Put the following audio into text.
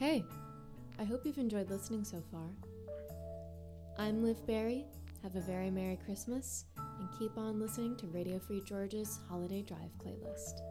Hey, I hope you've enjoyed listening so far. I'm Liv Barry. Have a very Merry Christmas and keep on listening to Radio Free George's Holiday Drive playlist.